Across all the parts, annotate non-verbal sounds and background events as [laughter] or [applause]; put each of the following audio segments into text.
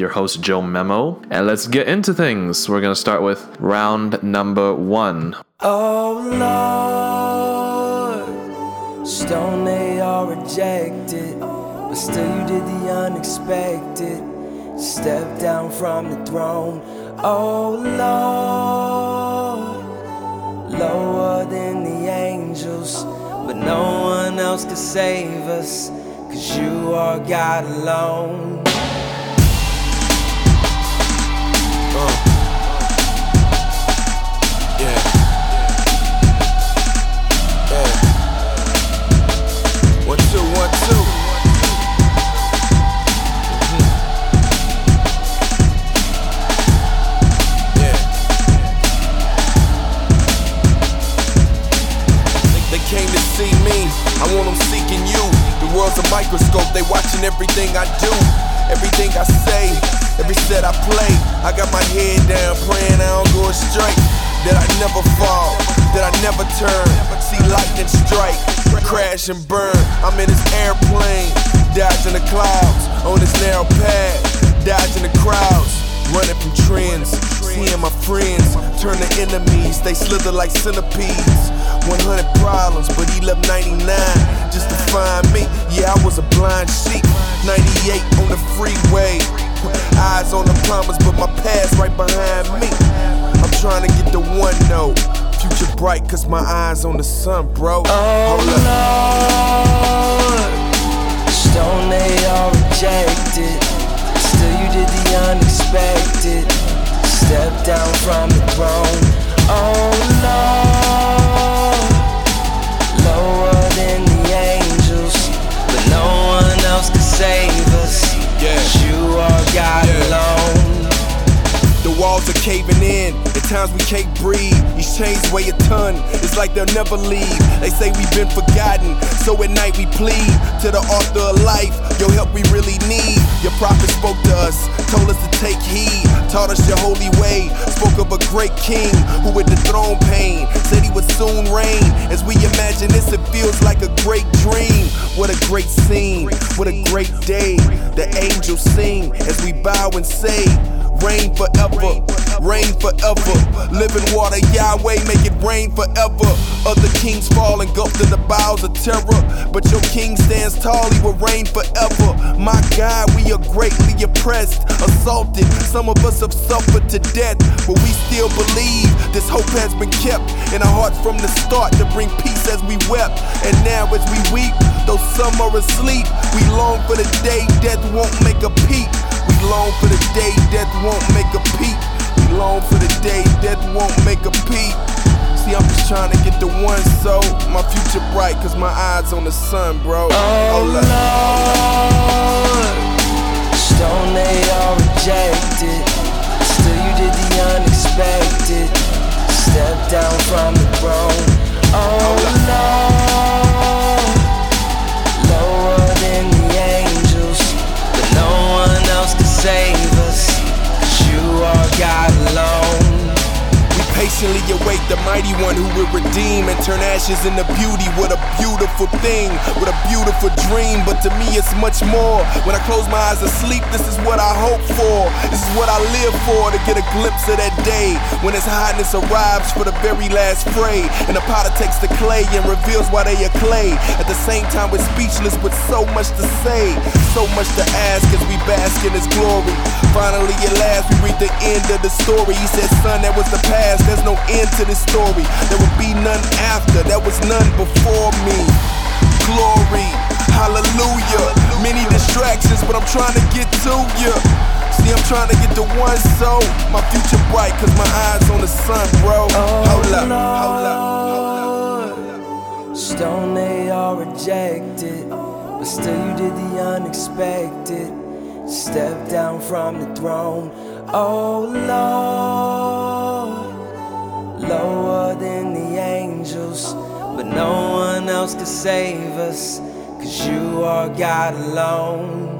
your host, Joe Memo. And let's get into things. We're going to start with round number one. Oh Lord, stone they all rejected, but still you did the unexpected. Step down from the throne. Oh Lord, lower than the angels, but no one else could save us, cause you are God alone. The a microscope. They watching everything I do, everything I say, every set I play. I got my head down, praying I don't go astray. That I never fall, that I never turn. See lightning strike, crash and burn. I'm in this airplane, dodging the clouds, on this narrow path, dodging the crowds, running from trends. Seeing my friends turn to enemies, they slither like centipedes. 100 problems, but he left 99 just to find me. Yeah, I was a blind sheep. 98 on the freeway. Eyes on the promise, but my past right behind me. I'm trying to get the one note. Future bright, cause my eyes on the sun, bro. Oh Hold up. Lord, stone they all down from the throne. Oh Lord, lower than the angels, but no one else can save us. Yeah. you are God Yeah. alone. The walls are caving in. At times we can't breathe. Chains weigh a ton. It's like they'll never leave. They say we've been forgotten. So at night we plead to the author of life. Your help we really need. Your prophet spoke to us, told us to take heed, taught us your holy way. Spoke of a great king who would dethrone pain. Said he would soon reign. As we imagine this, it feels like a great dream. What a great scene. What a great day. The angels sing as we bow and say. Rain forever, rain forever. Living water, Yahweh, make it rain forever. Other kings fall and engulfed in the bowels of terror. But your king stands tall, he will reign forever. My God, we are greatly oppressed, assaulted. Some of us have suffered to death, but we still believe this hope has been kept in our hearts from the start to bring peace as we wept. And now, as we weep, though some are asleep, we long for the day death won't make a peep. We long for the day death won't make a peep. We long for the day death won't make a peep. See, I'm just trying to get the one so my future bright, cause my eyes on the sun, bro. Oh Hold up. Lord, stone they all rejected. Still you did the unexpected. Step down from the throne. Oh Lord, We patiently await the mighty one who will redeem and turn ashes into beauty. What a beautiful thing, what a beautiful dream. But to me, it's much more. When I close my eyes asleep, this is what I hope for. This is what I live for to get a glimpse of that day when its hotness arrives for the very last fray. And the potter takes the clay and reveals why they are clay. At the same time, we're speechless with so much to say, so much to ask as we bask in His glory. Finally, at last, we read the end of the story. He said, Son, that was the past. There's no end to this story. There will be none after. There was none before me. Glory, hallelujah. Many distractions, but I'm trying to get to you. See, I'm trying to get to one so my future bright, cause my eyes on the sun, bro. Hold up, hold up. Lord, Stone they all rejected, but still you did the unexpected. Step down from the throne. Oh Lord, lower than the angels, but no one else can save us. Cause you are God alone.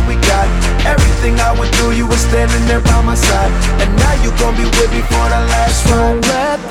standing there by my side. And now you gon' be with me for the last ride.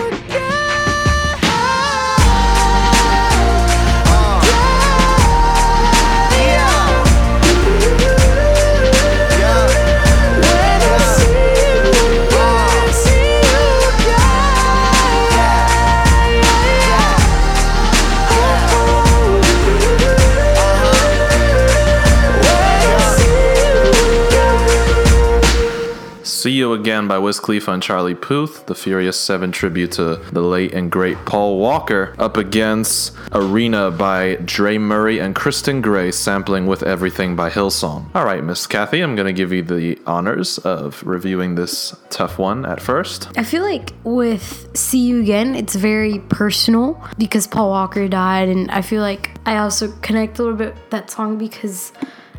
Again by Wiz Khalifa and Charlie Puth, the Furious 7 tribute to the late and great Paul Walker, up against Arena by Dre Murray and Kristen Gray, sampling with Everything by Hillsong. All right, Miss Kathy, I'm going to give you the honors of reviewing this tough one at first. I feel like with See You Again, it's very personal because Paul Walker died, and I feel like I also connect a little bit that song because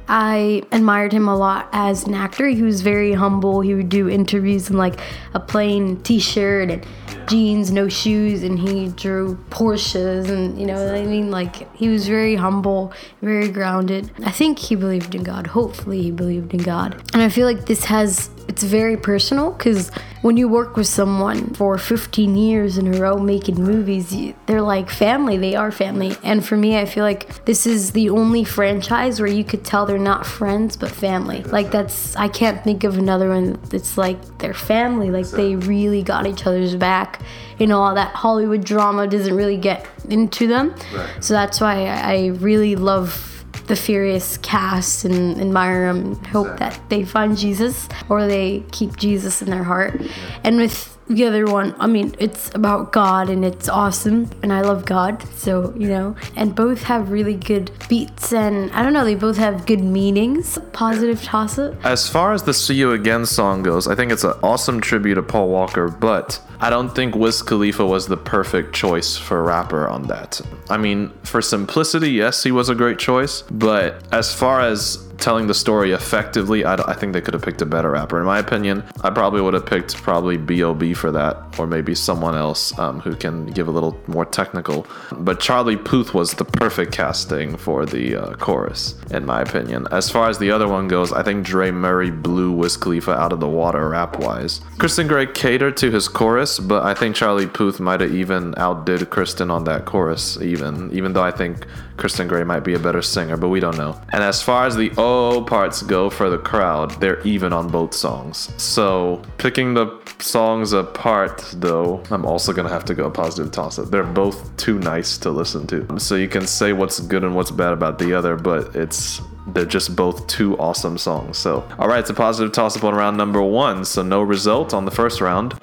I admired him a lot as an actor. He was very humble. He would do interviews in like a plain t-shirt and jeans, no shoes, and he drew Porsches and you know what I mean? Like he was very humble, very grounded. I think he believed in God. Hopefully he believed in God. And I feel like this has it's very personal because when you work with someone for 15 years in a row making movies, they're like family. They are family. And for me, I feel like this is the only franchise where you could tell they're not friends but family. Like that's I can't think of another one that's like they're family. Like they really got each other's back. You know, all that Hollywood drama doesn't really get into them. So that's why I really love the Furious cast and admire them and hope that they find Jesus or they keep Jesus in their heart. And with the other one, I mean, it's about God and it's awesome, and I love God, so you know. And both have really good beats, and I don't know, they both have good meanings. Positive toss up. As far as the See You Again song goes, I think it's an awesome tribute to Paul Walker, but I don't think Wiz Khalifa was the perfect choice for rapper on that. I mean, for simplicity, yes, he was a great choice, but as far as telling the story effectively, I, I think they could have picked a better rapper. In my opinion, I probably would have picked probably B.O.B. for that, or maybe someone else um, who can give a little more technical. But Charlie Puth was the perfect casting for the uh, chorus, in my opinion. As far as the other one goes, I think Dre Murray blew Wiz Khalifa out of the water rap wise. Kristen Gray catered to his chorus, but I think Charlie Puth might have even outdid Kristen on that chorus, even even though I think Kristen Gray might be a better singer, but we don't know. And as far as the oh parts go for the crowd, they're even on both songs. So picking the songs apart, though, I'm also gonna have to go positive toss up. They're both too nice to listen to. So you can say what's good and what's bad about the other, but it's they're just both two awesome songs. So, all right, it's a positive toss up on round number one. So, no result on the first round.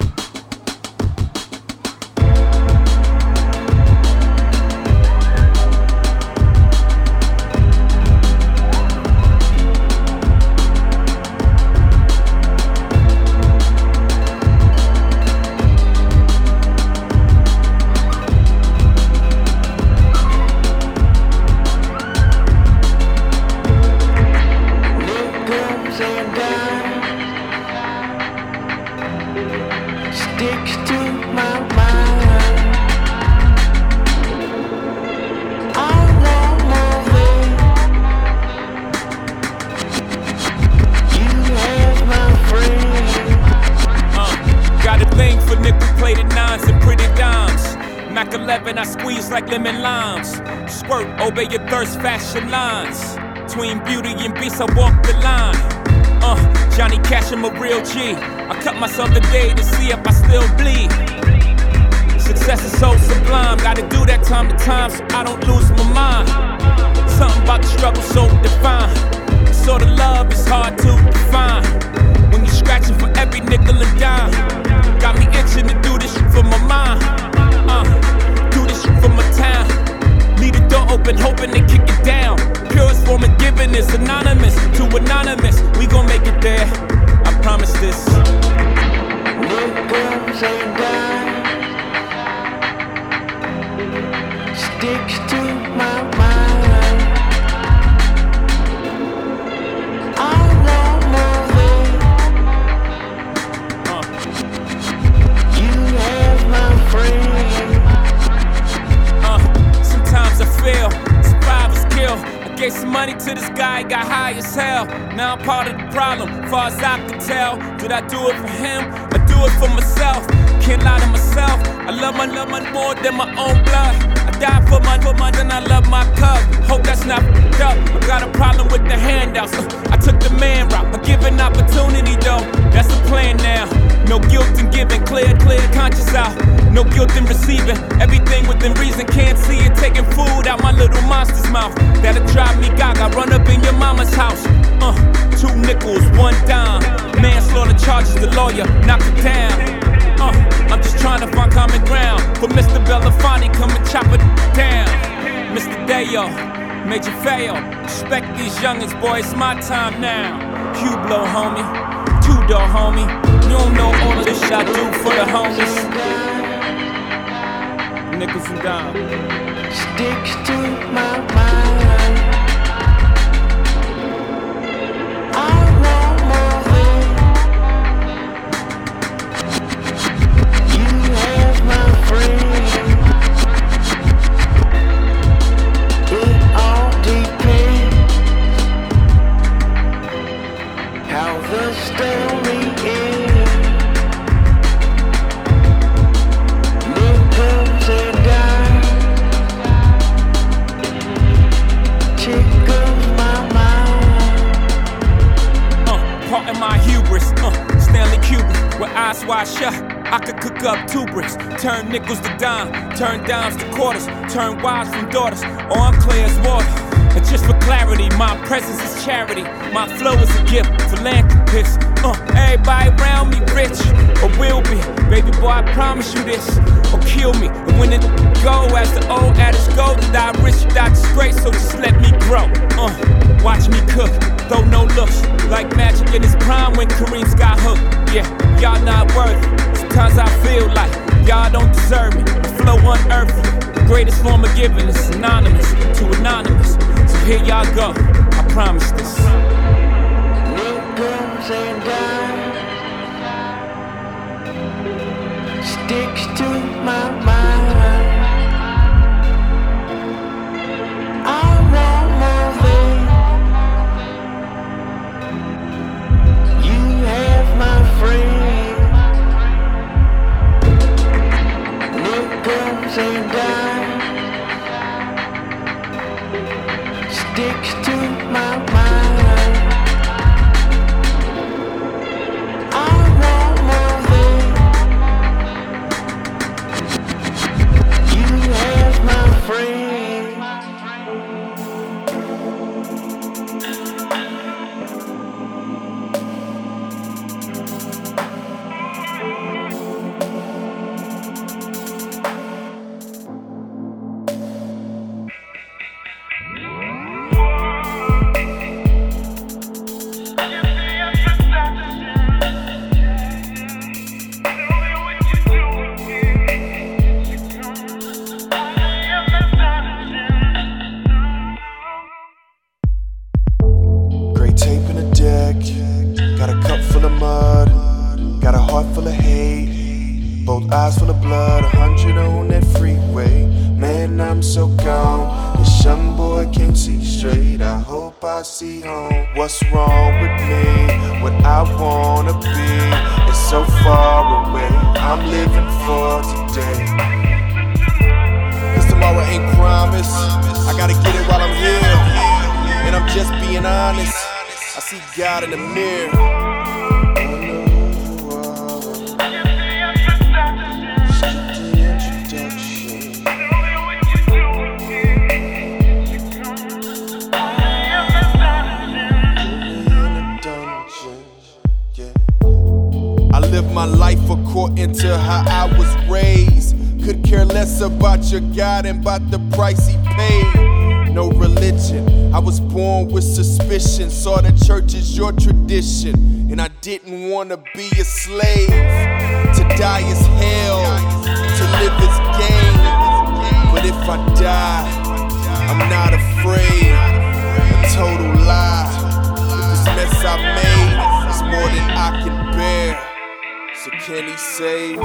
I walk the line. Uh, Johnny Cash, I'm a real G. I cut myself today him? I do it for myself. Can't lie to myself. I love my love my more than my own blood. I die for my for my then I love my cub. Hope that's not f***ed up. I got a problem with the handouts. Uh, I took the man route, but give an opportunity though. That's the plan now. No guilt in giving, clear, clear conscience out. No guilt in receiving. Everything within reason, can't see it. Taking food out my little monster's mouth. That'll drive me gaga. Run up in your mama's house. Uh, two nickels, one dime. Manslaughter charges, the lawyer knocked it down. Uh, I'm just trying to find common ground. For Mr. Belafonte, come and chop it down. Mr. Dayo, Major fail. Respect these youngins, boy, it's my time now. Hublot, homie. Two door, homie. You don't know all of this I do for the homies. Nickels and dimes. Sticks to my mind. I could cook up two bricks, turn nickels to dime, turn dimes to quarters, turn wives from daughters. All I'm clear as water. And just for clarity, my presence is charity. My flow is a gift, philanthropist. Uh, everybody around me rich or will be. Baby boy, I promise you this. Or kill me. And when it go, as the old adage go, to die rich, die disgrace. So just let me grow. Uh, watch me cook, though no looks. Like magic in his prime when Kareem's got hooked. Yeah, y'all not worthy. Sometimes I feel like y'all don't deserve me. Flow unearthly. The greatest form of giving is synonymous to anonymous. So here y'all go. I promise this. Nickels and dimes sticks to my mind. Nickels and according to how I was raised. Could care less about your God and about the price he paid. No religion. I was born with suspicion. Saw the church as your tradition. And I didn't want to be a slave. To die is hell. To live is gain. But if I die, I'm not afraid. A total lie. If this mess I made is more than I can bear. Can he save me?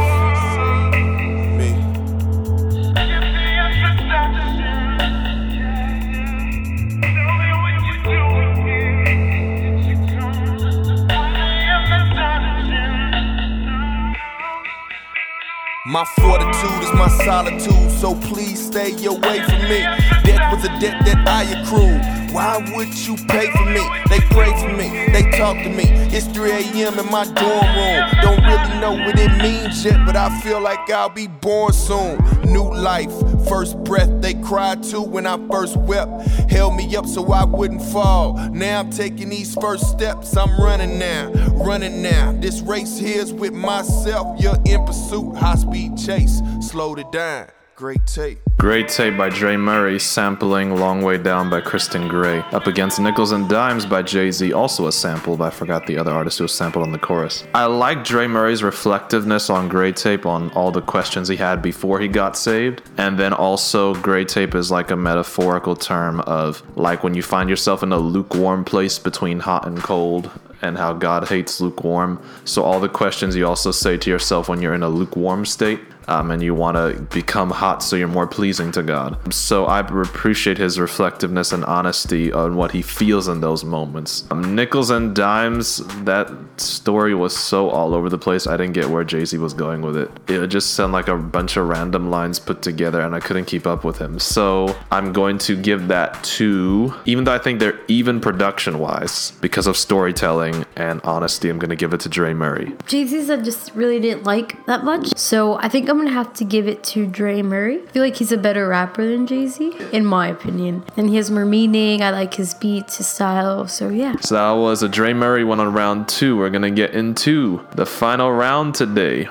My fortitude is my solitude, so please stay away from me. Death was a debt that I accrued. Why would you pay for me? They pray for me, they talk to me. It's 3 a.m. in my dorm room. Don't really know what it means yet, but I feel like I'll be born soon. New life, first breath, they cried too when I first wept. Held me up so I wouldn't fall. Now I'm taking these first steps, I'm running now, running now. This race here's with myself, you're in pursuit, high speed chase. Slow it down, great tape. Great tape by Dre Murray, sampling Long Way Down by Kristen Gray. Up against Nickels and Dimes by Jay Z, also a sample, but I forgot the other artist who was sampled on the chorus. I like Dre Murray's reflectiveness on Great Tape on all the questions he had before he got saved. And then also, Great Tape is like a metaphorical term of like when you find yourself in a lukewarm place between hot and cold and how God hates lukewarm. So, all the questions you also say to yourself when you're in a lukewarm state um, and you want to become hot so you're more pleasing to God. So, I appreciate his reflectiveness and honesty on what he feels in those moments. Um, Nickels and Dimes, that story was so all over the place, I didn't get where Jay Z was going with it. It just sounded like a bunch of random lines put together and I couldn't keep up with him. So, I'm going to give that to, even though I think they're even production wise, because of storytelling and honesty, I'm going to give it to Dre Murray. Jay Z's I just really didn't like that much. So I think I'm I'm gonna have to give it to Dre Murray. I feel like he's a better rapper than Jay Z, in my opinion. And he has more meaning. I like his beats, his style. So yeah. So that was a Dre Murray one on round two. We're gonna get into the final round today.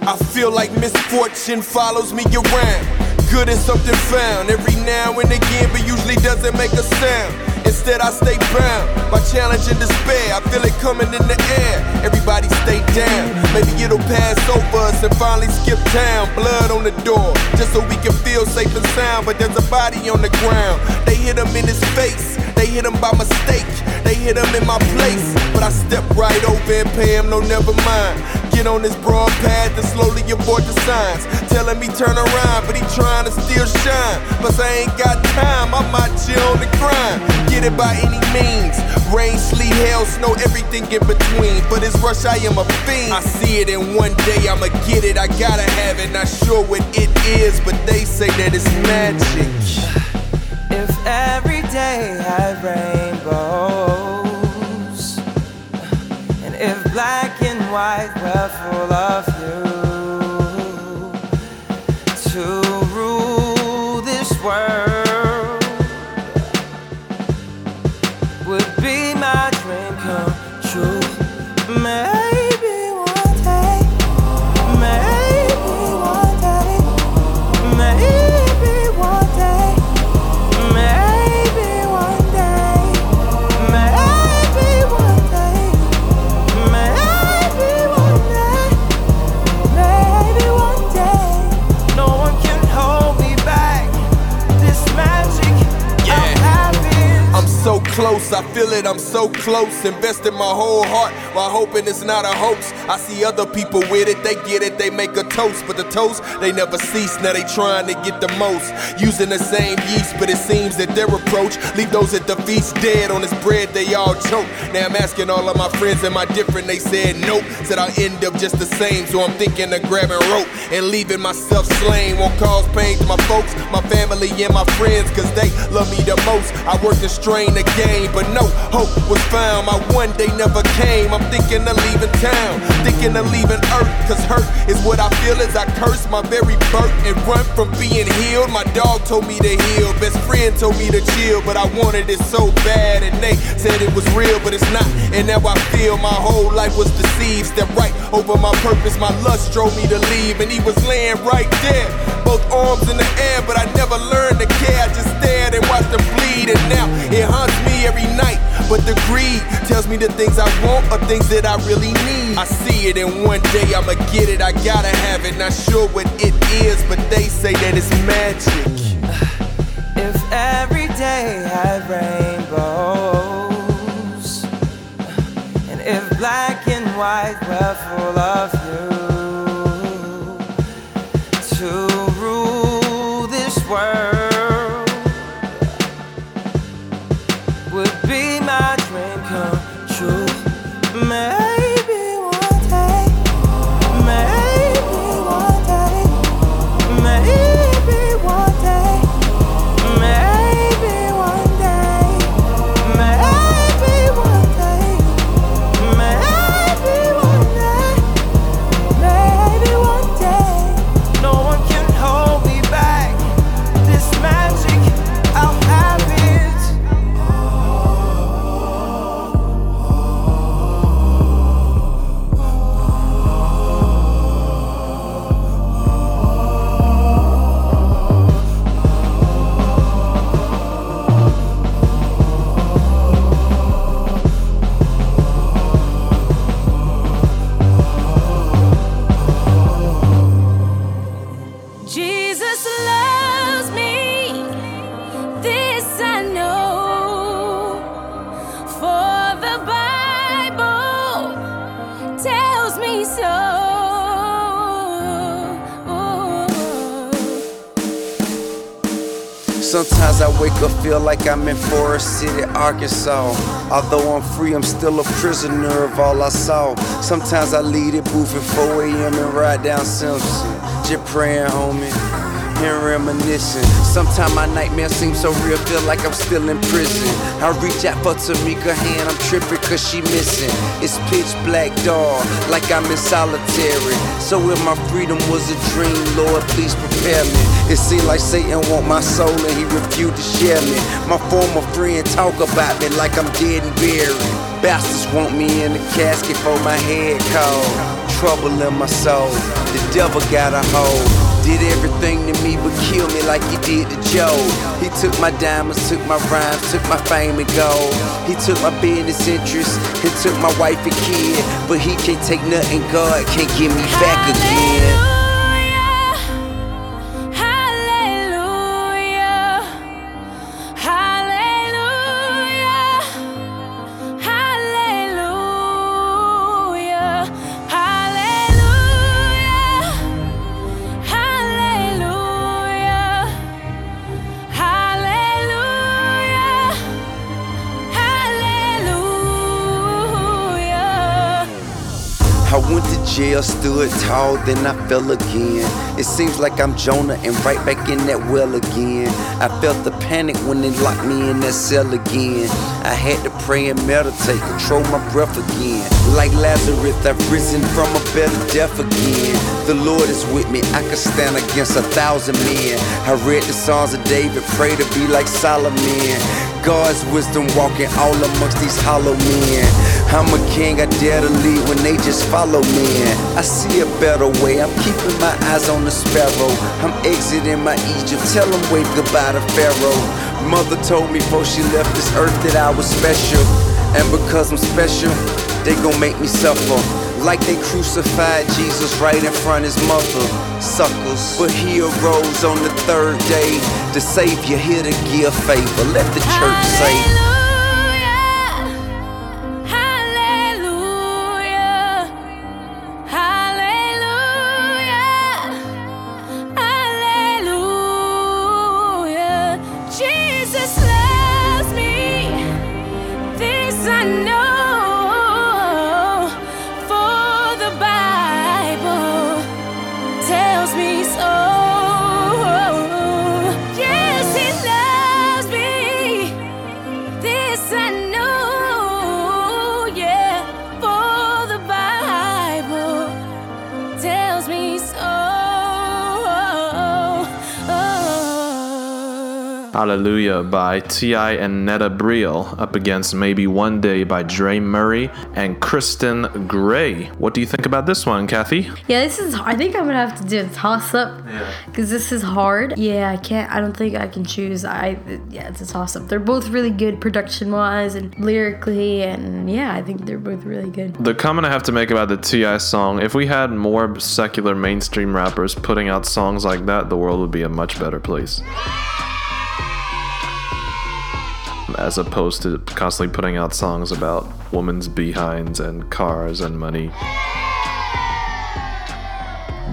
I feel like misfortune follows me around. Good is something found every now and again, but usually doesn't make a sound. Instead, I stay bound by challenge and despair. I feel it coming in the air. Everybody stay down. Maybe it'll pass over us and finally skip town. Blood on the door, just so we can feel safe and sound. But there's a body on the ground. They hit him in his face. They hit him by mistake. They hit him in my place. But I step right over and pay him no never mind. Get on this broad path and slowly avoid the signs. Telling me turn around, but he trying to still shine. Plus I ain't got time, I'm out here on the grind. Get it by any means. Rain, sleet, hail, snow, everything in between. For this rush, I am a fiend. I see it and one day I'ma get it. I gotta have it, not sure what it is, but they say that it's magic. If every day had rainbows, and if black and white it, I'm so close. Investing my whole heart while hoping it's not a hoax. I see other people with it, they get it, they make a toast. But the toast, they never cease, now they trying to get the most. Using the same yeast, but it seems that their approach leave those at the feast dead on this bread, they all choke. Now I'm asking all of my friends, am I different? They said nope, said I'll end up just the same. So I'm thinking of grabbing rope and leaving myself slain. Won't cause pain to my folks, my family, and my friends, cause they love me the most. I work and strain the game, but no hope was found. My one day never came. I'm thinking of leaving town, thinking of leaving earth, cause hurt is what I feel as I curse my very birth and run from being healed. My dog told me to heal, best friend told me to chill, but I wanted it so bad, and they said it was real, but it's not. And now I feel my whole life was deceived. Step right over my purpose, my lust drove me to leave, and he was laying right there, both arms in the air, but I never learned to care. I just stared and watched him bleed, and now it haunts me every night. But the greed tells me the things I want are things that I really need. I see it, and one day I'ma get it. I gotta have it. Not sure what it is, but they say that it's magic. [sighs] If every day had rainbows, [sighs] and if black and white were full of feel like I'm in Forrest City, Arkansas. Although I'm free, I'm still a prisoner of all I saw. Sometimes I leave the booth at 4 a.m. and ride down Simpson. Just praying, homie. here reminiscing. Sometimes my nightmares seem so real, feel like I'm still in prison. I reach out for Tameka hand, I'm tripping cause she missing. It's pitch black dark, like I'm in solitary. So if my freedom was a dream, Lord, please prepare me. It seems like Satan want my soul and he refused to share me. My former friend talk about me like I'm dead and buried. Bastards want me in the casket for my head cold. Trouble in my soul, the devil got a hold. Did everything to me but kill me like he did to Joe. He took my diamonds, took my rhymes, took my fame and gold. He took my business interests, he took my wife and kid. But he can't take nothing, God can't give me back again. Jail, stood tall, then I fell again. It seems like I'm Jonah and right back in that well again. I felt the panic when they locked me in that cell again. I had to pray and meditate, control my breath again. Like Lazarus, I've risen from a better death again. The Lord is with me, I can stand against a thousand men. I read the Songs of David, pray to be like Solomon. God's wisdom walking all amongst these hollow men. I'm a king, I dare to lead when they just follow me. I see a better way, I'm keeping my eyes on the sparrow. I'm exiting my Egypt, tell them wave goodbye to Pharaoh. Mother told me before she left this earth that I was special. And because I'm special, they gon' make me suffer. Like they crucified Jesus right in front of his mother. Suckers. But he arose on the third day. The Savior here to give favor. Let the church say. Hallelujah by T.I. and Netta Brielle up against Maybe One Day by Dre Murray and Kristen Gray. What do you think about this one, Kathy? Yeah, this is. I think I'm gonna have to do a toss up because this is hard. Yeah, I can't. I don't think I can choose. I yeah, it's a toss up. They're both really good production wise and lyrically, and yeah, I think they're both really good. The comment I have to make about the T.I. song if we had more secular mainstream rappers putting out songs like that, the world would be a much better place. As opposed to constantly putting out songs about women's behinds and cars and money.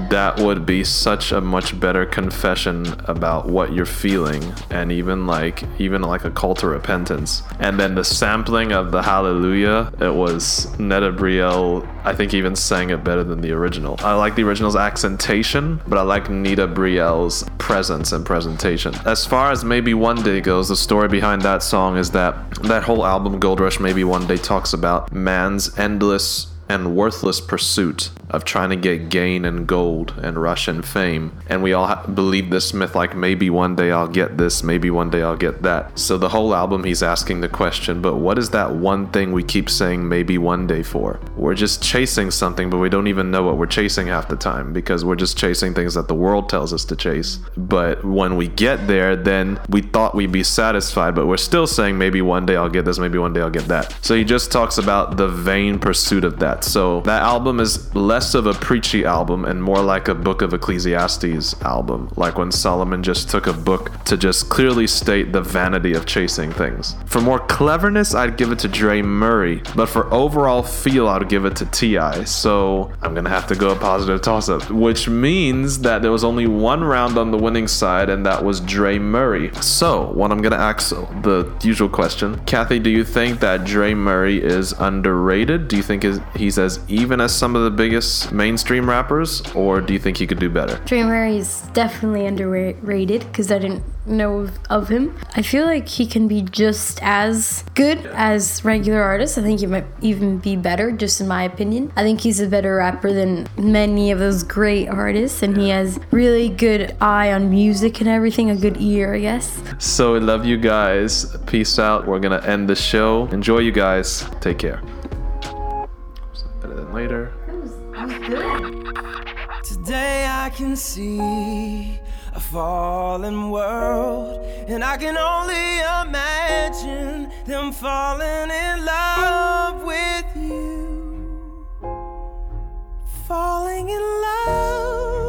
That would be such a much better confession about what you're feeling and even like even like a call to repentance. And then the sampling of the hallelujah, it was Netta Brielle, I think even sang it better than the original. I like the original's accentation, but I like Netta Brielle's presence and presentation. As far as Maybe One Day goes, the story behind that song is that that whole album Gold Rush Maybe One Day talks about man's endless and worthless pursuit of trying to get gain and gold and rush and fame. And we all ha- believe this myth like maybe one day I'll get this, maybe one day I'll get that. So the whole album he's asking the question, but what is that one thing we keep saying maybe one day for? We're just chasing something, but we don't even know what we're chasing half the time because we're just chasing things that the world tells us to chase. But when we get there, then we thought we'd be satisfied, but we're still saying maybe one day I'll get this, maybe one day I'll get that. So he just talks about the vain pursuit of that. So that album is less of a preachy album and more like a book of Ecclesiastes album, like when Solomon just took a book to just clearly state the vanity of chasing things. For more cleverness, I'd give it to Dre Murray, but for overall feel, I'd give it to T.I. So I'm gonna have to go a positive toss up, which means that there was only one round on the winning side, and that was Dre Murray. So, what I'm gonna ask the usual question Kathy, do you think that Dre Murray is underrated? Do you think he's as even as some of the biggest mainstream rappers, or do you think he could do better? Dre Murray is definitely underrated because I didn't know of, of him. I feel like he can be just as good as regular artists. I think he might even be better, just in my opinion. I think he's a better rapper than many of those great artists, and he has really good eye on music and everything, a good ear, I guess. So we love you guys. Peace out. We're gonna end the show. Enjoy you guys. Take care. Better than later. Today I can see a fallen world, and I can only imagine them falling in love with you. Falling in love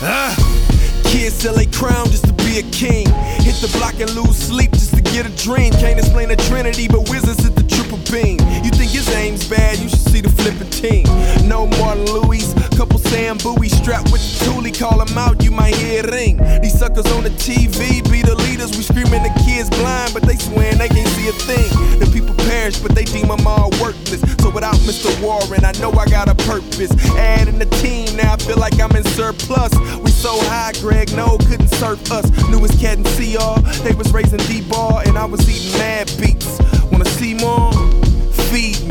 Ah, kids sell a crown just to be a king. Hit the block and lose sleep just to get a dream. Can't explain the Trinity, but wizards hit the beam. You think his aim's bad? You should see the flipping team. No Martin Louis, couple Sam Bowie strapped with the toolie. Call him out, you might hear it ring. These suckers on the TV be the leaders. We screaming the kids blind, but they swearing they can't see a thing. The people perish, but they deem them all worthless. So without Mr. Warren, I know I got a purpose. Adding the team, now I feel like I'm in surplus. We so high, Greg, no, couldn't serve us. Newest cat and CR, they was raising D-ball, and I was eating mad beats. Wanna see more? Feed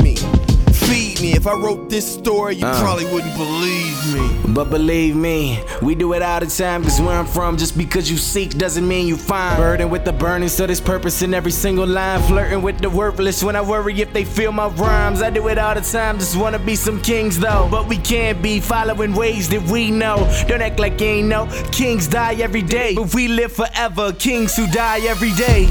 me, me. If I wrote this story, you uh. probably wouldn't believe me. But believe me, we do it all the time. Cause where I'm from, just because you seek doesn't mean you find. Burden with the burning, so there's purpose in every single line. Flirting with the worthless when I worry if they feel my rhymes. I do it all the time, just wanna be some kings though. But we can't be following ways that we know. Don't act like you ain't know. Kings die every day, but we live forever. Kings who die every day.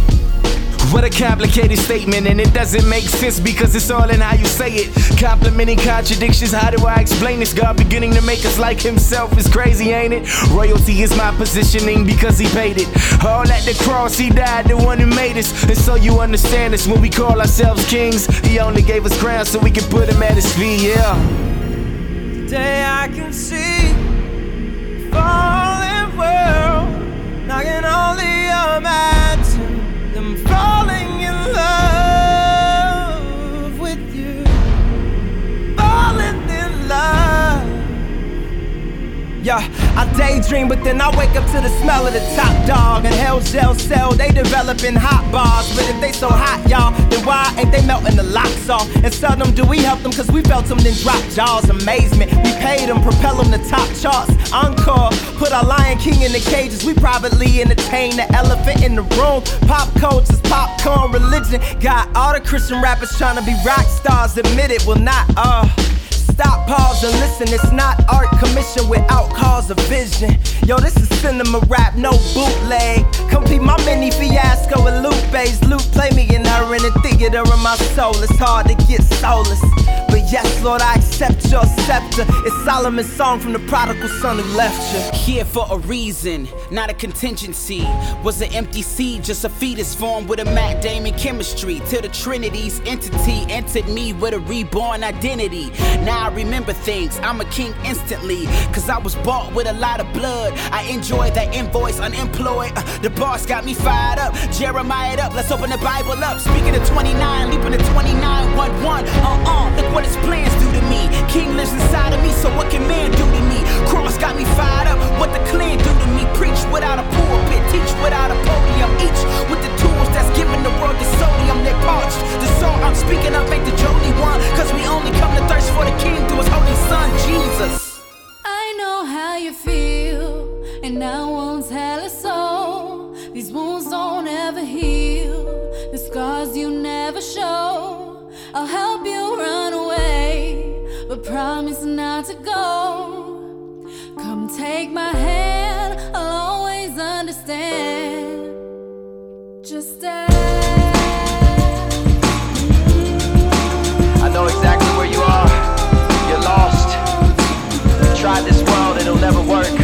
What a complicated statement, and it doesn't make sense because it's all in how you say it. Complimenting contradictions, how do I explain this? God beginning to make us like Himself is crazy, ain't it? Royalty is my positioning because He paid it. All at the cross, He died, the one who made us. And so you understand this when we call ourselves kings, He only gave us crowns so we can put Him at His feet, yeah. Today I can see fallen world, and I can only Yeah, I daydream, but then I wake up to the smell of the top dog and hell gel cell. They developing hot bars, but if they so hot, y'all, then why ain't they melting the locks off? And seldom do we help them, cause we felt them, then drop jaws. Amazement, we paid them, propel them to top charts. Encore, put our Lion King in the cages. We privately entertain the elephant in the room. Pop culture's popcorn religion. Got all the Christian rappers trying to be rock stars. Admit it, will not, uh. Stop, pause, and listen. It's not art commission without cause of vision. Yo, this is cinema rap, no bootleg. Complete my mini fiasco with Lupe's. Luke play me in her in the theater of my soul. It's hard to get soulless. But yes, Lord, I accept your scepter. It's Solomon's song from the prodigal son who left you. Here for a reason, not a contingency. Was an empty seed, just a fetus formed with a Matt Damon chemistry. Till the Trinity's entity entered me with a reborn identity. Now I remember things, I'm a king instantly. Cause I was bought with a lot of blood. I enjoy that invoice unemployed. Uh, the boss got me fired up. Jeremiah it up, let's open the Bible up. Speaking of 29, leaping to 29, 1 1. Uh uh, look what his plans do to me. King lives inside of me, so what can man do to me? Cross got me fired up. What the clan do to me? Preach without a pulpit, teach without a podium. Each with the tools the world parched. The I'm speaking the one. Cause we only come to thirst for the king through his holy son, Jesus. I know how you feel, and I won't tell a soul. These wounds don't ever heal, the scars you never show. I'll help you run away, but promise not to go. Come take my hand, I'll always understand. Just stay. I know exactly where you are. You're lost. You tried this world, it'll never work.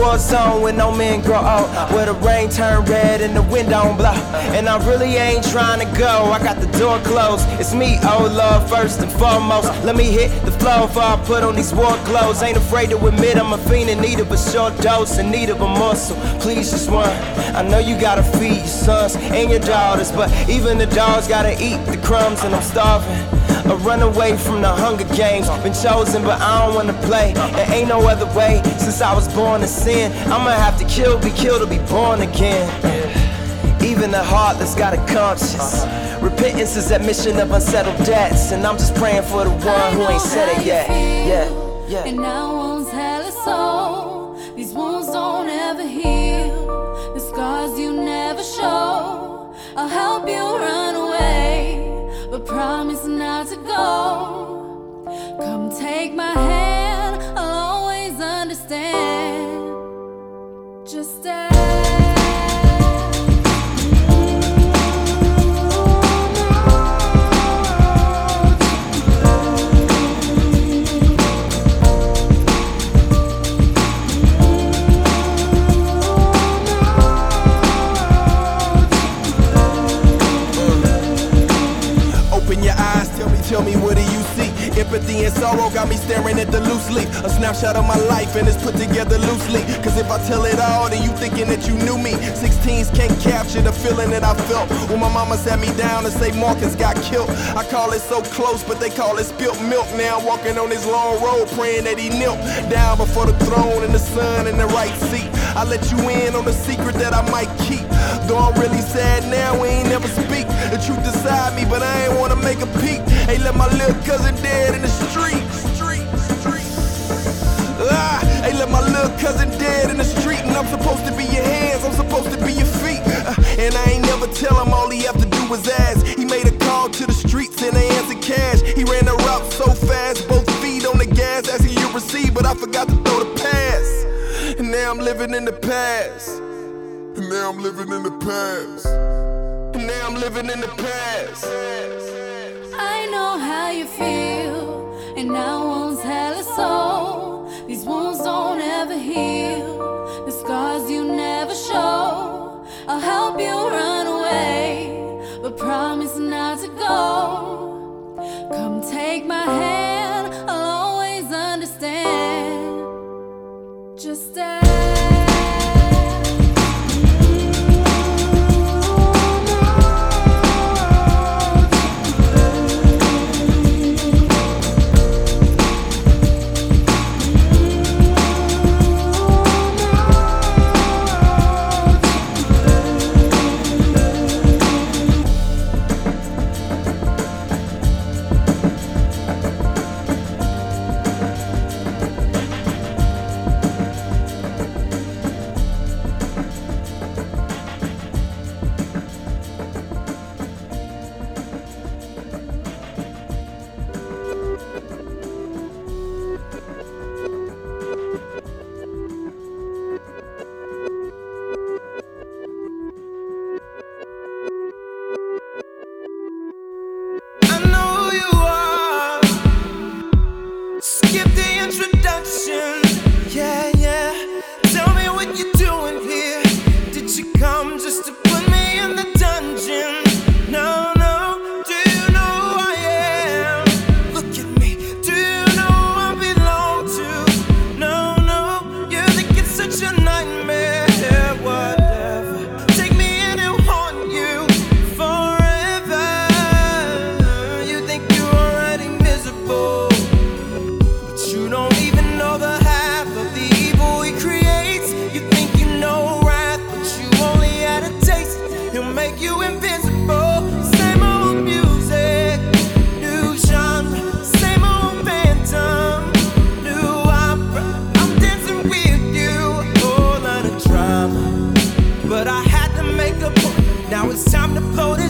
War zone where no men grow old. Where the rain turn red and the wind don't blow. And I really ain't trying to go. I got the door closed. It's me, oh love, first and foremost. Let me hit the flow before I put on these war clothes. Ain't afraid to admit I'm a fiend in need of a short dose, in need of a muscle. Please just one. I know you gotta feed your sons and your daughters, but even the dogs gotta eat the crumbs, and I'm starving. A runaway from the Hunger Games. Been chosen, but I don't wanna play. There ain't no other way. Since I was born to sin, I'ma have to kill, be killed, to be born again. Even the heartless got a conscience. Uh-huh. Repentance is admission of unsettled debts, and I'm just praying for the one who ain't said it yet. Yeah, yeah. And now wounds hell is soul. These wounds don't ever heal. The scars you never show. I'll help you run but promise not to go. Come take my hand, I'll always understand. Just stay. See? Empathy and sorrow got me staring at the loose leaf. A snapshot of my life and it's put together loosely. Cause if I tell it all, then you thinking that you knew me. 16s can't capture the feeling that I felt when my mama sat me down and say Marcus got killed. I call it so close, but they call it spilt milk. Now I'm walking on this long road praying that he knelt down before the throne in the sun in the right seat. I let you in on the secret that I might keep. Though I'm really sad now, we ain't never speak. The truth inside me, but I ain't wanna make a peek. Hey, let my little cousin dead in the street. Street, street. Ah, hey, let my little cousin dead in the street, and I'm supposed to be your hands, I'm supposed to be your feet. Uh, and I ain't never tell him all he have to do was ask. He made a call to the streets and they answered cash. He ran the route so fast, both feet on the gas, asking you receive, but I forgot to throw the pass. And now I'm living in the past. And now I'm living in the past. And now I'm living in the past. I know how you feel, and now wounds hell a soul. These wounds don't ever heal, the scars you never show. I'll help you run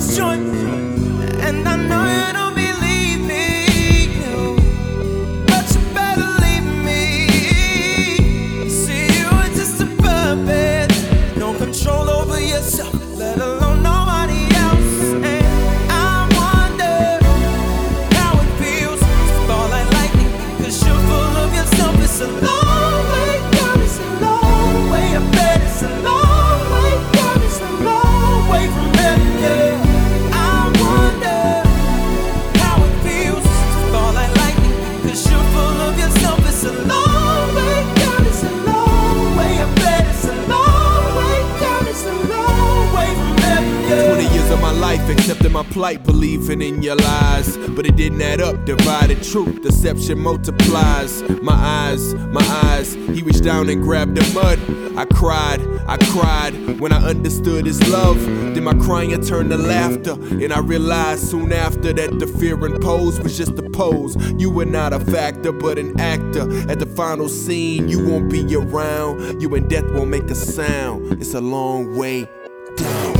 this joint. Accepting my plight, believing in your lies. But it didn't add up, divided truth, deception multiplies. My eyes, my eyes, he reached down and grabbed the mud. I cried, I cried when I understood his love. Then my crying turned to laughter, and I realized soon after that the fear and pose was just a pose. You were not a factor, but an actor. At the final scene, you won't be around. You and death won't make a sound. It's a long way down.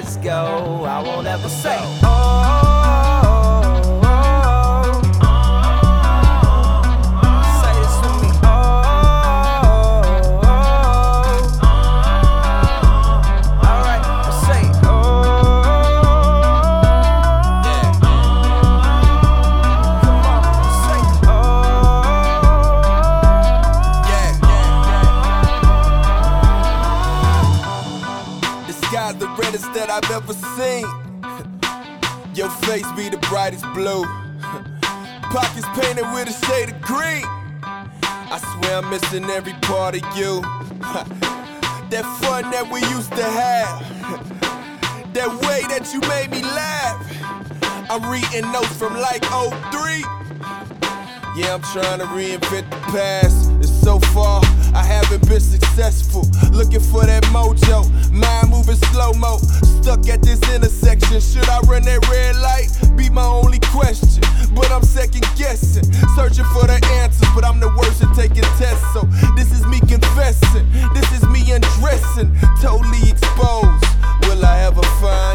Says go, I won't ever say, missing every part of you. [laughs] that fun that we used to have. [laughs] that way that you made me laugh. I'm reading notes from like 03. Yeah, I'm trying to reinvent the past. And so far, I haven't been successful. Looking for that mojo, mind moving slow mo. Stuck at this intersection. Should I run that red light? Be my only question. But I'm second guessing, searching for the answers. But I'm the worst at taking tests. So this is me confessing. This is me undressing, totally exposed. Will I ever find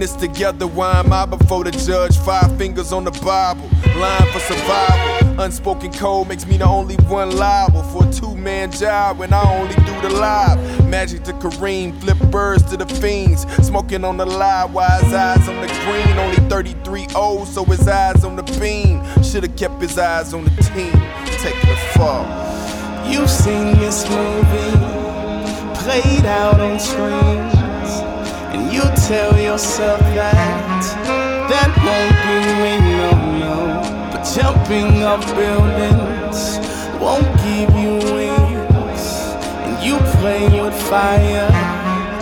this together, why am I before the judge? Five fingers on the Bible, line for survival. Unspoken code makes me the only one liable for a two man job when I only do the live. Magic to Kareem, flip birds to the fiends. Smoking on the live, wise eyes on the green. Only 33 old, so his eyes on the beam. Should've kept his eyes on the team, taking the fall. You've seen this movie played out on screens, and you tell yourself that that won't bring me no no. But jumping off buildings won't give you wings, and you play with fire,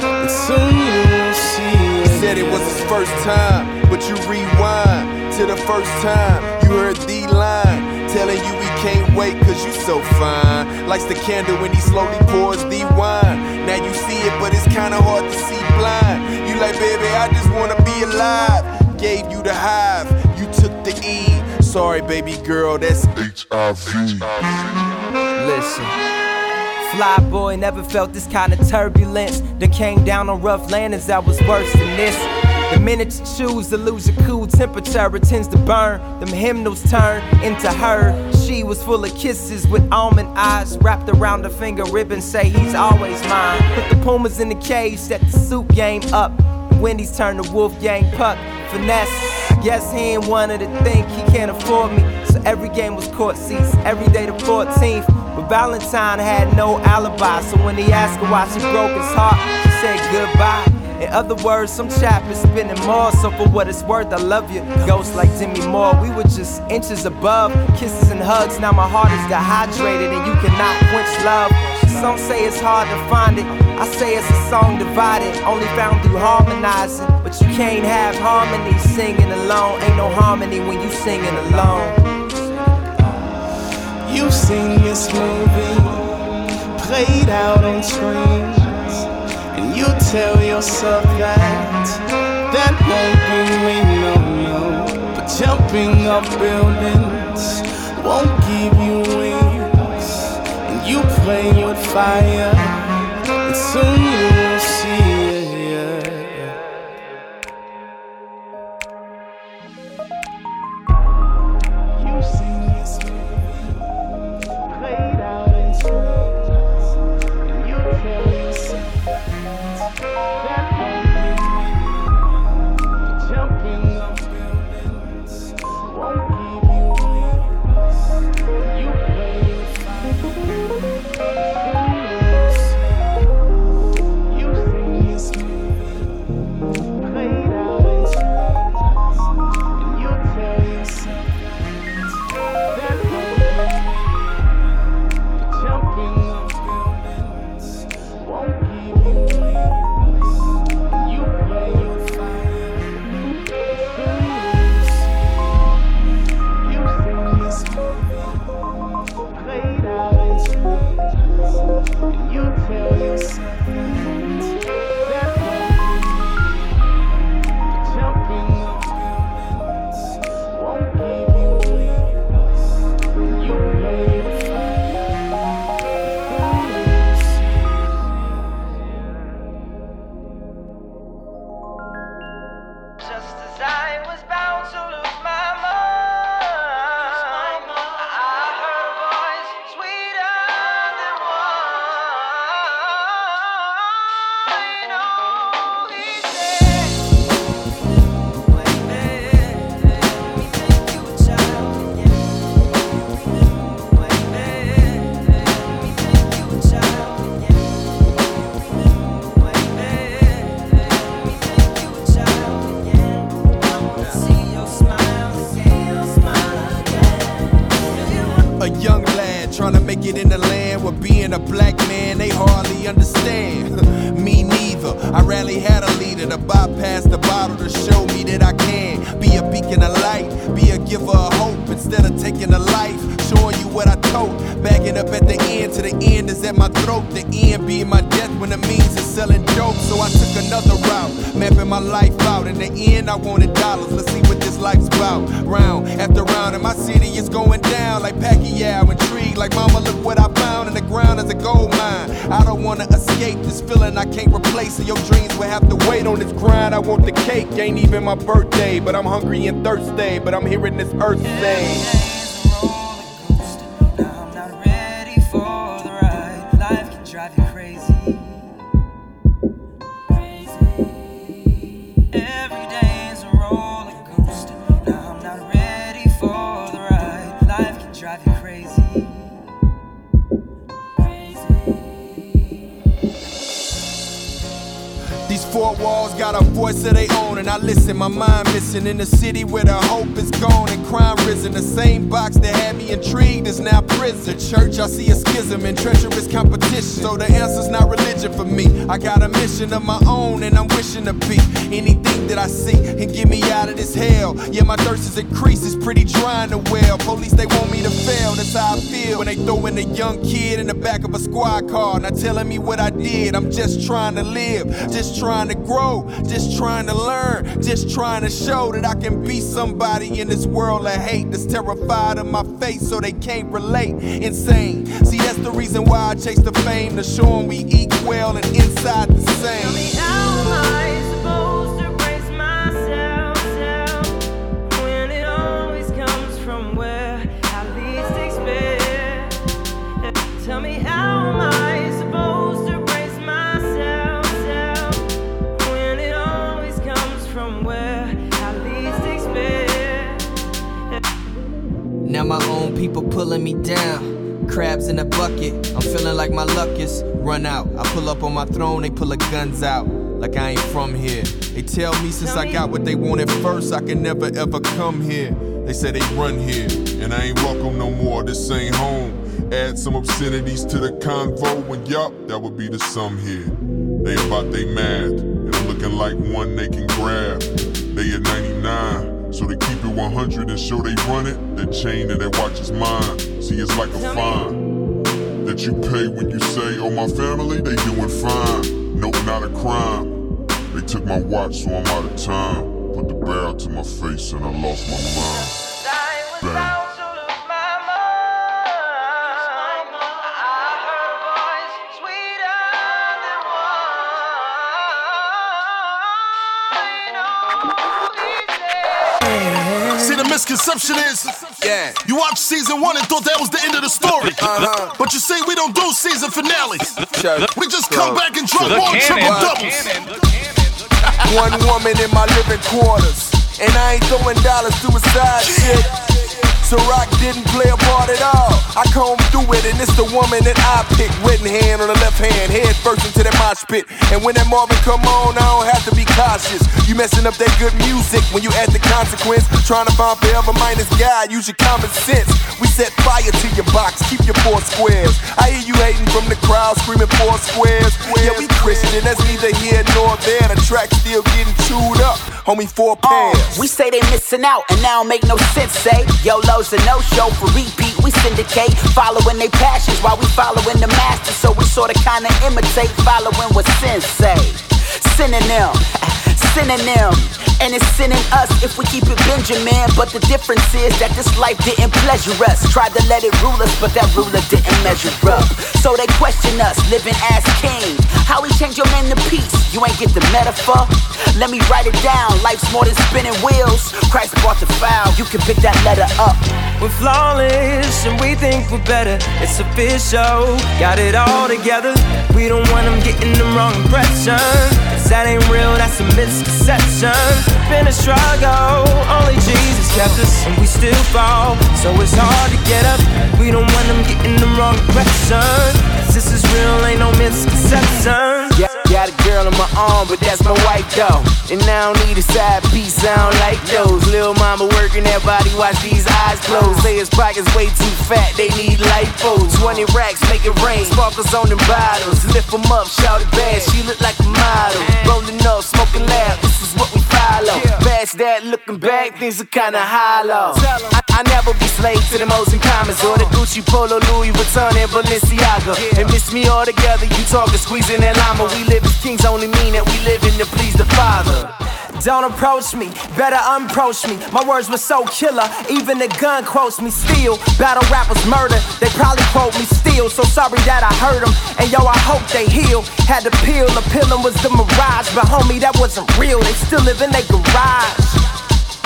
and soon you will see. He said it was his first time, but you rewind to the first time you heard the line. Telling you he can't wait cause you so fine. Lights the candle when he slowly pours the wine. Now you see it, but it's kinda hard to see blind. You like, baby, I just wanna be alive. Gave you the hive, you took the E. Sorry, baby girl, that's HIV. Listen. Fly boy never felt this kind of turbulence. That came down on rough landings that was worse than this. The minute you choose to lose your cool temperature, it tends to burn. Them hymnals turn into her. She was full of kisses with almond eyes wrapped around her finger ribbon. Say he's always mine. Put the pumas in the cage, set the soup game up. Wendy's turned to Wolfgang Puck. Finesse. Guess he ain't wanted to think he can't afford me. So every game was court seats, every day the 14th. But Valentine had no alibi. So when he asked her why she broke his heart, she said goodbye. In other words, some chap is spending more. So for what it's worth, I love you. Ghost like Demi Moore. We were just inches above. Kisses and hugs. Now my heart is dehydrated and you cannot quench love. Some say it's hard to find it. I say it's a song divided, only found through harmonizing. But you can't have harmony singing alone. Ain't no harmony when you singing alone. You've seen this movie played out on screens, and you tell yourself that. That won't bring me no no. But jumping up buildings won't give you wings, and you play with fire, and soon end to the end is at my throat. The end being my death when the means is selling dope. So I took another route, mapping my life out. In the end, I wanted dollars. Let's see what this life's about. Round after round, and my city is going down like Pacquiao. Intrigued, like mama, look what I found in the ground is a gold mine. I don't wanna escape this feeling I can't replace. So your dreams will have to wait on this grind. I want the cake, ain't even my birthday. But I'm hungry and thirsty, but I'm hearing this earth say. le listen. My mind missing in the city where the hope is gone and crime risen. The same box that had me intrigued is now prison. Church, I see a schism and treacherous competition. So the answer's not religion for me. I got a mission of my own, and I'm wishing to be anything that I see and get me out of this hell. Yeah, my thirst is increased, it's pretty dry in the well. Police, they want me to fail, that's how I feel. When they throw in a young kid in the back of a squad car, not telling me what I did. I'm just trying to live, just trying to grow, just trying to learn, just trying to show that I can be somebody in this world of hate that's terrified of my face so they can't relate. Insane. See, that's the reason why I chase the fame to show 'em we equal and inside the same. Now my own people pulling me down. Crabs in a bucket, I'm feeling like my luck is run out. I pull up on my throne, they pull the guns out. Like I ain't from here. They tell me since I got what they wanted first, I can never ever come here. They say they run here, and I ain't welcome no more. This ain't home. Add some obscenities to the convo, and yup, that would be the sum here. They about they mad, looking like one they can grab. They at 99, so they keep it 100 and show they run it. That chain and that watch is mine. See, it's like a fine that you pay when you say, Oh, my family, they doing fine. Nope, not a crime. They took my watch, so I'm out of time. Put the barrel to my face and I lost my mind. Misconception is, yeah, you watch season one and thought that was the end of the story. Uh-huh. But you see, we don't do season finales. We just come back and drop more triple doubles. One woman in my living quarters, and I ain't throwing dollars to a side chick. Rock didn't play a part at all. I comb through it, and it's the woman that I pick. Written hand on the left hand, head first into that mosh pit. And when that Marvin come on, I don't have to be cautious. You messing up that good music when you add the consequence. Trying to find forever minus God, use your common sense. We set fire to your box, keep your four squares. I hear you hating from the crowd, screaming four squares. Yeah, we Christian, that's neither here nor there. The track still getting chewed up, homie, four pairs. Oh, we say they missing out, and now make no sense, eh? say. YOLO's a no show for repeat, we syndicate. Following their passions while we following the master. So we sorta kinda imitate, following what sin say. Synonym, synonym. And it's sinning us if we keep it Benjamin. But the difference is that this life didn't pleasure us. Tried to let it rule us, but that ruler didn't measure up. So they question us, living as king. How we change your man to peace? You ain't get the metaphor? Let me write it down. Life's more than spinning wheels. Christ brought the foul. You can pick that letter up. We're flawless and we think we're better. It's official, got it all together. We don't want them getting the wrong impression. Cause that ain't real, that's a misconception. Been a struggle, only Jesus kept us, and we still fall. So it's hard to get up. We don't want them getting the wrong impression. This is real, ain't no misconception. Yeah, got a girl on my arm, but that's my wife though. And I don't need a side piece, I don't like those. Lil' mama working that body, watch these eyes close. Say his pockets way too fat, they need lipo. 20 racks, make it rain, sparkles on them bottles. Lift them up, shout it bad, she look like a model. Rolling up, smoking loud, this is what we follow. Past that, looking back, things are kinda hollow. I, I never be slave to the most in commons or the Gucci Polo, Louis Vuitton, and Balenciaga. And miss me all together, you talking, squeezing that llama. We live as kings, only mean that we live in to please the Father. Don't approach me, better unapproach me. My words were so killer, even the gun quotes me still. Battle rappers murder, they probably quote me still. So sorry that I hurt them, and yo, I hope they heal. Had to peel, the peeling was the mirage, but homie, that wasn't real. They still live in their garage.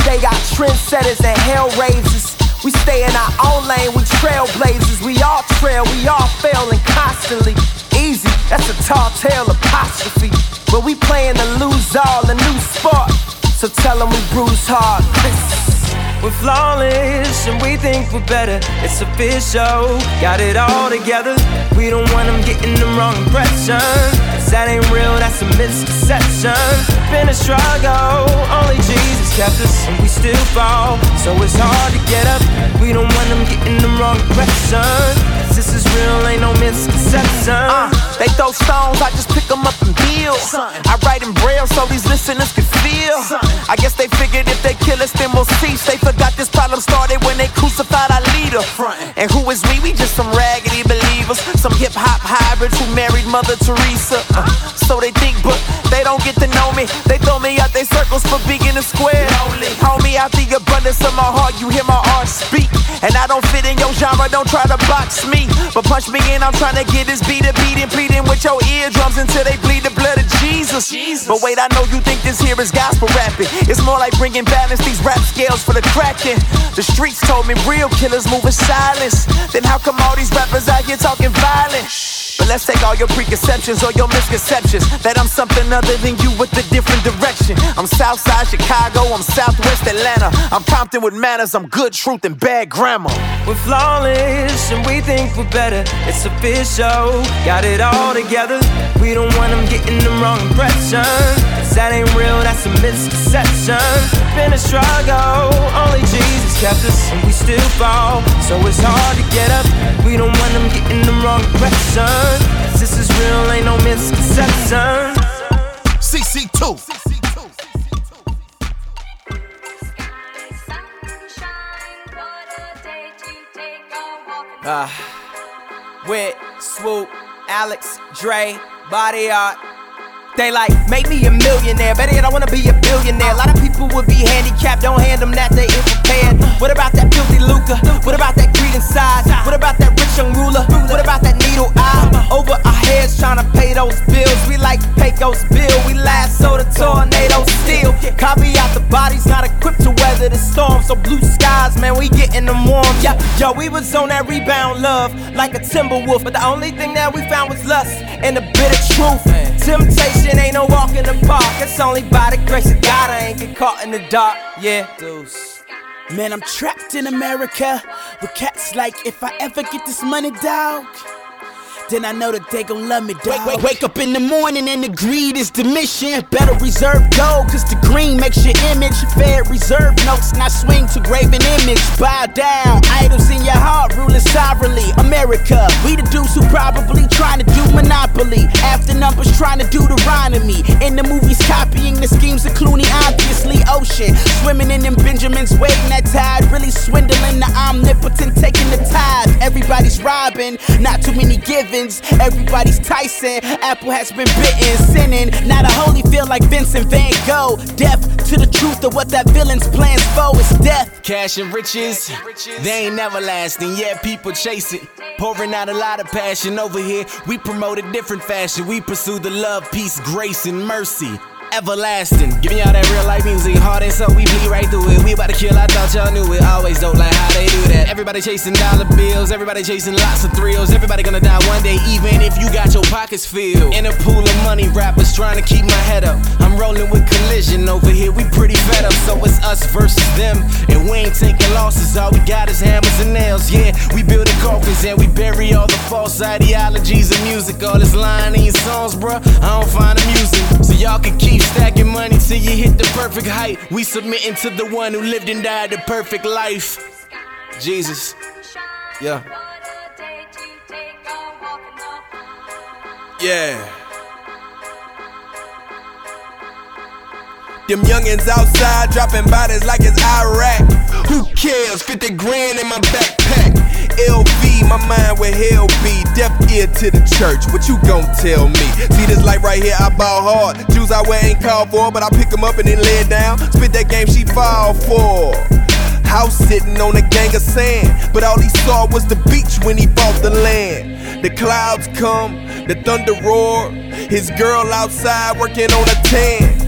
They got trendsetters and hell raisers. We stay in our own lane, we trailblazers. We all trail, we all failing constantly. Easy, that's a tall tale apostrophe. But we playing to lose all, a new sport. So tell them we bruise hard. We're flawless and we think we're better. It's official, got it all together. We don't want them getting the wrong impression. Cause that ain't real, that's a misconception. Been a struggle, only Jesus kept us and we still fall. So it's hard to get up. We don't want them getting the wrong impression. Is real, ain't no misconception. Uh, they throw stones, I just pick them up and build. I write in braille so these listeners can feel. I guess they figured if they kill us, then we'll cease. They forgot this problem started when they crucified our leader. And who is we? We just some raggedy believers, some hip hop hybrids who married Mother Teresa. Uh, so they think, but they don't get to know me. They throw me out they circles for being in a square. Homie, out the abundance of my heart, you hear my heart speak. And I don't fit in your genre, don't try to box me. But punch me in, I'm trying to get this beat a beat and pleading with your eardrums until they bleed the blood of Jesus. But wait, I know you think this here is gospel rapping. It's more like bringing balance these rap scales for the cracking. The streets told me real killers move in silence. Then how come all these rappers out here talking violent? But let's take all your preconceptions or your misconceptions that I'm something other than you with a different direction. I'm Southside Chicago, I'm Southwest Atlanta. I'm Compton with manners, I'm good truth and bad grammar. We're flawless and we think we're better. It's official, got it all together. We don't want them getting the wrong impression. Cause that ain't real, that's a misconception. Been a struggle, only Jesus kept us and we still fall. So it's hard to get up. We don't want them getting the wrong impression. Cause this is real, ain't no misconception. CC2. Ah, Wit, Swoop, Alex, Dre, Body Art. They like, make me a millionaire. Better yet, I wanna be a billionaire. A lot of people would be handicapped, don't hand them that, they ill prepared. What about that filthy lucre? What about that greed inside? What about that rich young ruler? What about that needle eye? Over our heads trying to pay those bills. We like Pecos bill, we last so the tornado still. Copy out the bodies, not equipped to weather the storm. So blue skies, man, we getting them warm. Yeah, yo, we was on that rebound love like a timber wolf. But the only thing that we found was lust and a bit of truth. Temptation ain't no walk in the park. It's only by the grace of God I ain't get caught in the dark. Yeah, deuce. Man, I'm trapped in America with cats like, if I ever get this money, dog. Then I know that they gon' love me, dog. Wake, wake, wake up in the morning and the greed is the mission. Better reserve gold, cause the green makes your image. Fed reserve notes, not swing to graven image. Bow down, idols in your heart, ruling sovereignly. America, we the dudes who probably trying to do monopoly. After numbers trying to do the me. In the movies, copying the schemes of Clooney, obviously ocean. Swimming in them Benjamins, waiting that tide. Really swindling the omnipotent, taking the tide. Everybody's robbing, not too many Everybody's Tyson. Apple has been bitten, sinning. Not a holy feel like Vincent Van Gogh. Deaf to the truth of what that villain's plans for is death. Cash and riches, they ain't never lasting. Yeah, people chase it. Pouring out a lot of passion over here. We promote a different fashion. We pursue the love, peace, grace, and mercy. Everlasting, giving y'all that real life music, hard and so we bleed right through it. We about to kill, I thought y'all knew it. Always don't like how they do that. Everybody chasing dollar bills, everybody chasing lots of thrills. Everybody gonna die one day, even if you got your pockets filled. In a pool of money, rappers trying to keep my head up. I'm rolling with collision over here, we pretty fed up. So it's us versus them, and we ain't taking losses. All we got is hammers and nails. Yeah, we building coffins and we bury all the false ideologies of music. All this lying in your songs, bruh. I don't find amusing. So y'all can keep stacking money till you hit the perfect height. We submitting to the one who lived and died the perfect life. Jesus. Yeah. Yeah. Them youngins outside dropping bodies like it's Iraq. Who cares? 50 grand in my backpack. LV, my mind where hell be. Deaf ear to the church. What you gon' tell me? See this light right here, I ball hard. Jews I wear ain't called for, but I pick them up and then lay it down. Spit that game she fall for. House sitting on a gang of sand, but all he saw was the beach when he bought the land. The clouds come, the thunder roar. His girl outside working on a tan.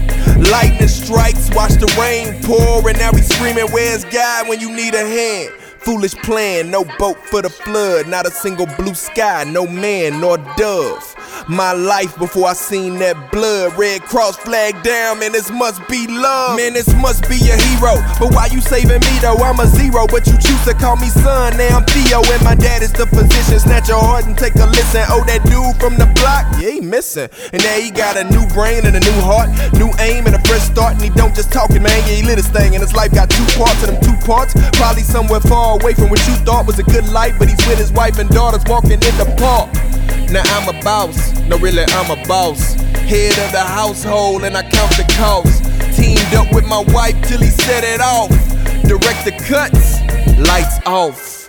Lightning strikes, watch the rain pour, and now he's screaming, Where's God when you need a hand? Foolish plan, no boat for the flood, not a single blue sky, no man nor dove. My life before I seen that blood, red cross flag down, man, this must be love. Man, this must be a hero. But why you saving me though? I'm a zero, but you choose to call me son. Now I'm Theo, and my dad is the physician. Snatch your heart and take a listen. Oh, that dude from the block, yeah, he missing. And now he got a new brain and a new heart, new aim and a fresh start. And he don't just talking, man, yeah, he lit his thing. And his life got two parts, and them two parts probably somewhere far away from what you thought was a good life. But he's with his wife and daughters walking in the park. Now I'm a boss, no really I'm a boss. Head of the household and I count the costs. Teamed up with my wife till he set it off. Direct the cuts, lights off.